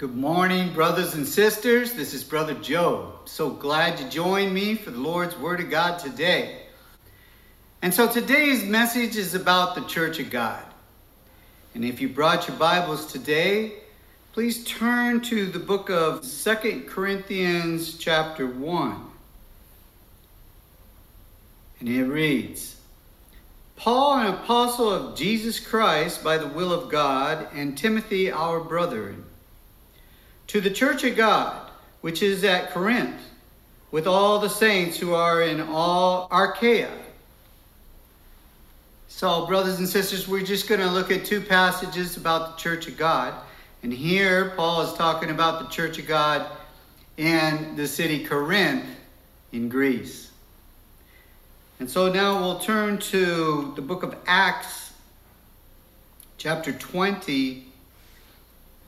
Good morning, brothers and sisters. This is Brother Joe. So glad you joined me for the Lord's Word of God today. And so today's message is about the Church of God. And if you brought your Bibles today, please turn to the book of Second Corinthians, chapter 1. And it reads Paul, an apostle of Jesus Christ by the will of God, and Timothy, our brother to the church of God, which is at Corinth, with all the saints who are in all Achaia. So, brothers and sisters, we're just going to look at two passages about the church of God. And here, Paul is talking about the church of God in the city Corinth in Greece. And so now we'll turn to the book of Acts, chapter 20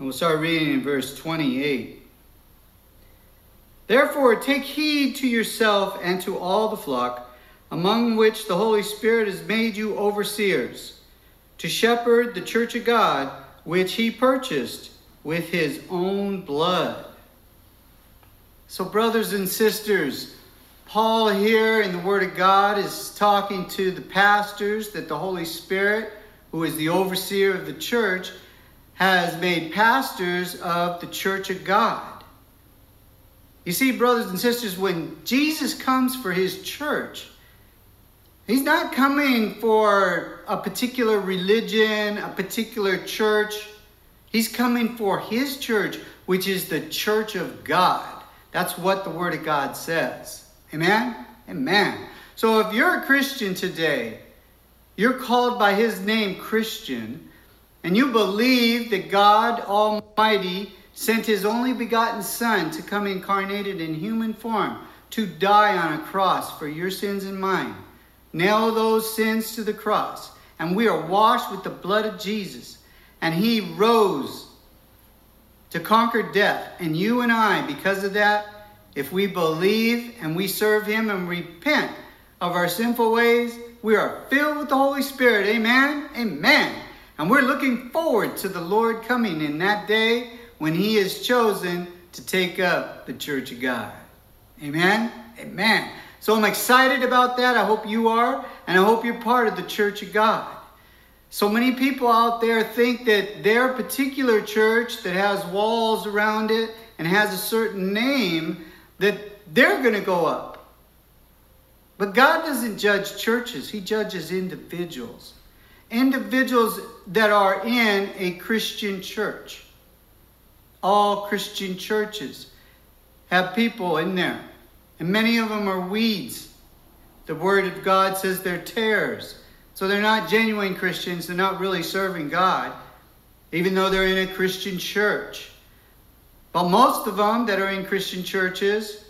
and we'll start reading in verse 28. Therefore, take heed to yourself and to all the flock, among which the Holy Spirit has made you overseers, to shepherd the church of God, which he purchased with his own blood. So, brothers and sisters, Paul here in the Word of God is talking to the pastors that the Holy Spirit, who is the overseer of the church, has made pastors of the church of God. You see, brothers and sisters, when Jesus comes for his church, he's not coming for a particular religion, a particular church. He's coming for his church, which is the church of God. That's what the Word of God says. Amen? Amen. So if you're a Christian today, you're called by his name Christian and you believe that God Almighty sent his only begotten Son to come incarnated in human form to die on a cross for your sins and mine, nail those sins to the cross, and we are washed with the blood of Jesus, and he rose to conquer death. And you and I, because of that, if we believe and we serve him and repent of our sinful ways, we are filled with the Holy Spirit. Amen. Amen. And we're looking forward to the Lord coming in that day when He is chosen to take up the church of God. Amen? Amen. So I'm excited about that. I hope you are. And I hope you're part of the church of God. So many people out there think that their particular church that has walls around it and has a certain name, that they're going to go up. But God doesn't judge churches, He judges individuals individuals that are in a Christian church. All Christian churches have people in there, and many of them are weeds. The Word of God says they're tares. So they're not genuine Christians, they're not really serving God, even though they're in a Christian church. But most of them that are in Christian churches,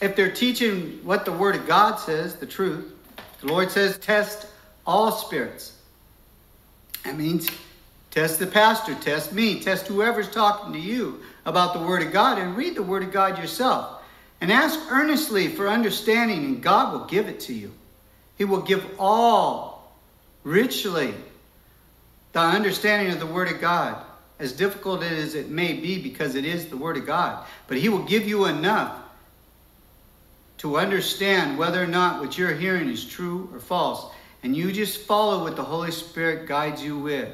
if they're teaching what the Word of God says, the truth, the Lord says, test all spirits. That means test the pastor, test me, test whoever's talking to you about the Word of God, and read the Word of God yourself. And ask earnestly for understanding, and God will give it to you. He will give all richly the understanding of the Word of God, as difficult as it may be because it is the Word of God. But He will give you enough to understand whether or not what you're hearing is true or false. And you just follow what the Holy Spirit guides you with.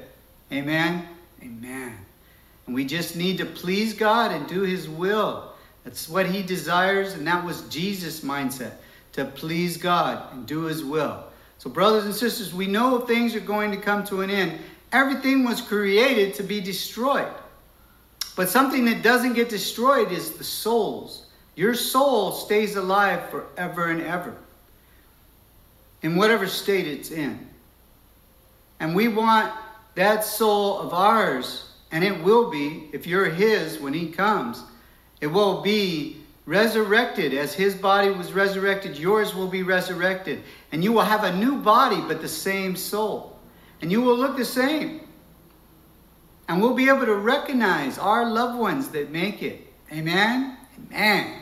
Amen? Amen. And we just need to please God and do His will. That's what He desires, and that was Jesus' mindset to please God and do His will. So, brothers and sisters, we know things are going to come to an end. Everything was created to be destroyed. But something that doesn't get destroyed is the souls. Your soul stays alive forever and ever in whatever state it's in. And we want that soul of ours, and it will be, if you're His when He comes, it will be resurrected. As His body was resurrected, yours will be resurrected. And you will have a new body, but the same soul. And you will look the same. And we'll be able to recognize our loved ones that make it. Amen? Amen.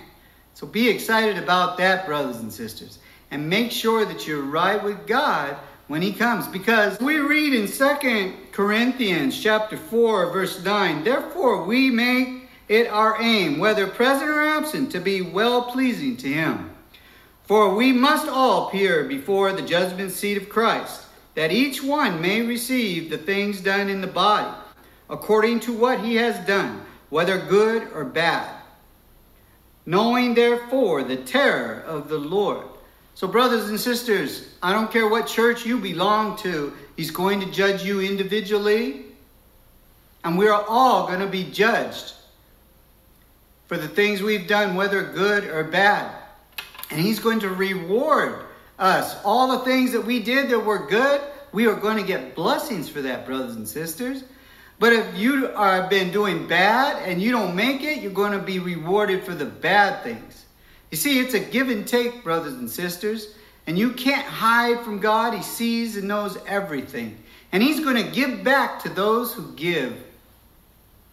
So be excited about that, brothers and sisters and make sure that you're right with God when he comes. Because we read in Second Corinthians chapter 4 verse 9 therefore we make it our aim whether present or absent to be well pleasing to him. For we must all appear before the judgment seat of Christ that each one may receive the things done in the body according to what he has done whether good or bad knowing therefore the terror of the Lord so, brothers and sisters, I don't care what church you belong to, He's going to judge you individually. And we are all going to be judged for the things we've done, whether good or bad. And He's going to reward us. All the things that we did that were good, we are going to get blessings for that, brothers and sisters. But if you have been doing bad and you don't make it, you're going to be rewarded for the bad things. You see, it's a give and take, brothers and sisters. And you can't hide from God. He sees and knows everything. And He's going to give back to those who give.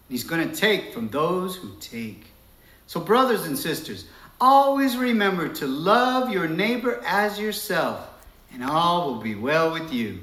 He's going to take from those who take. So, brothers and sisters, always remember to love your neighbor as yourself, and all will be well with you.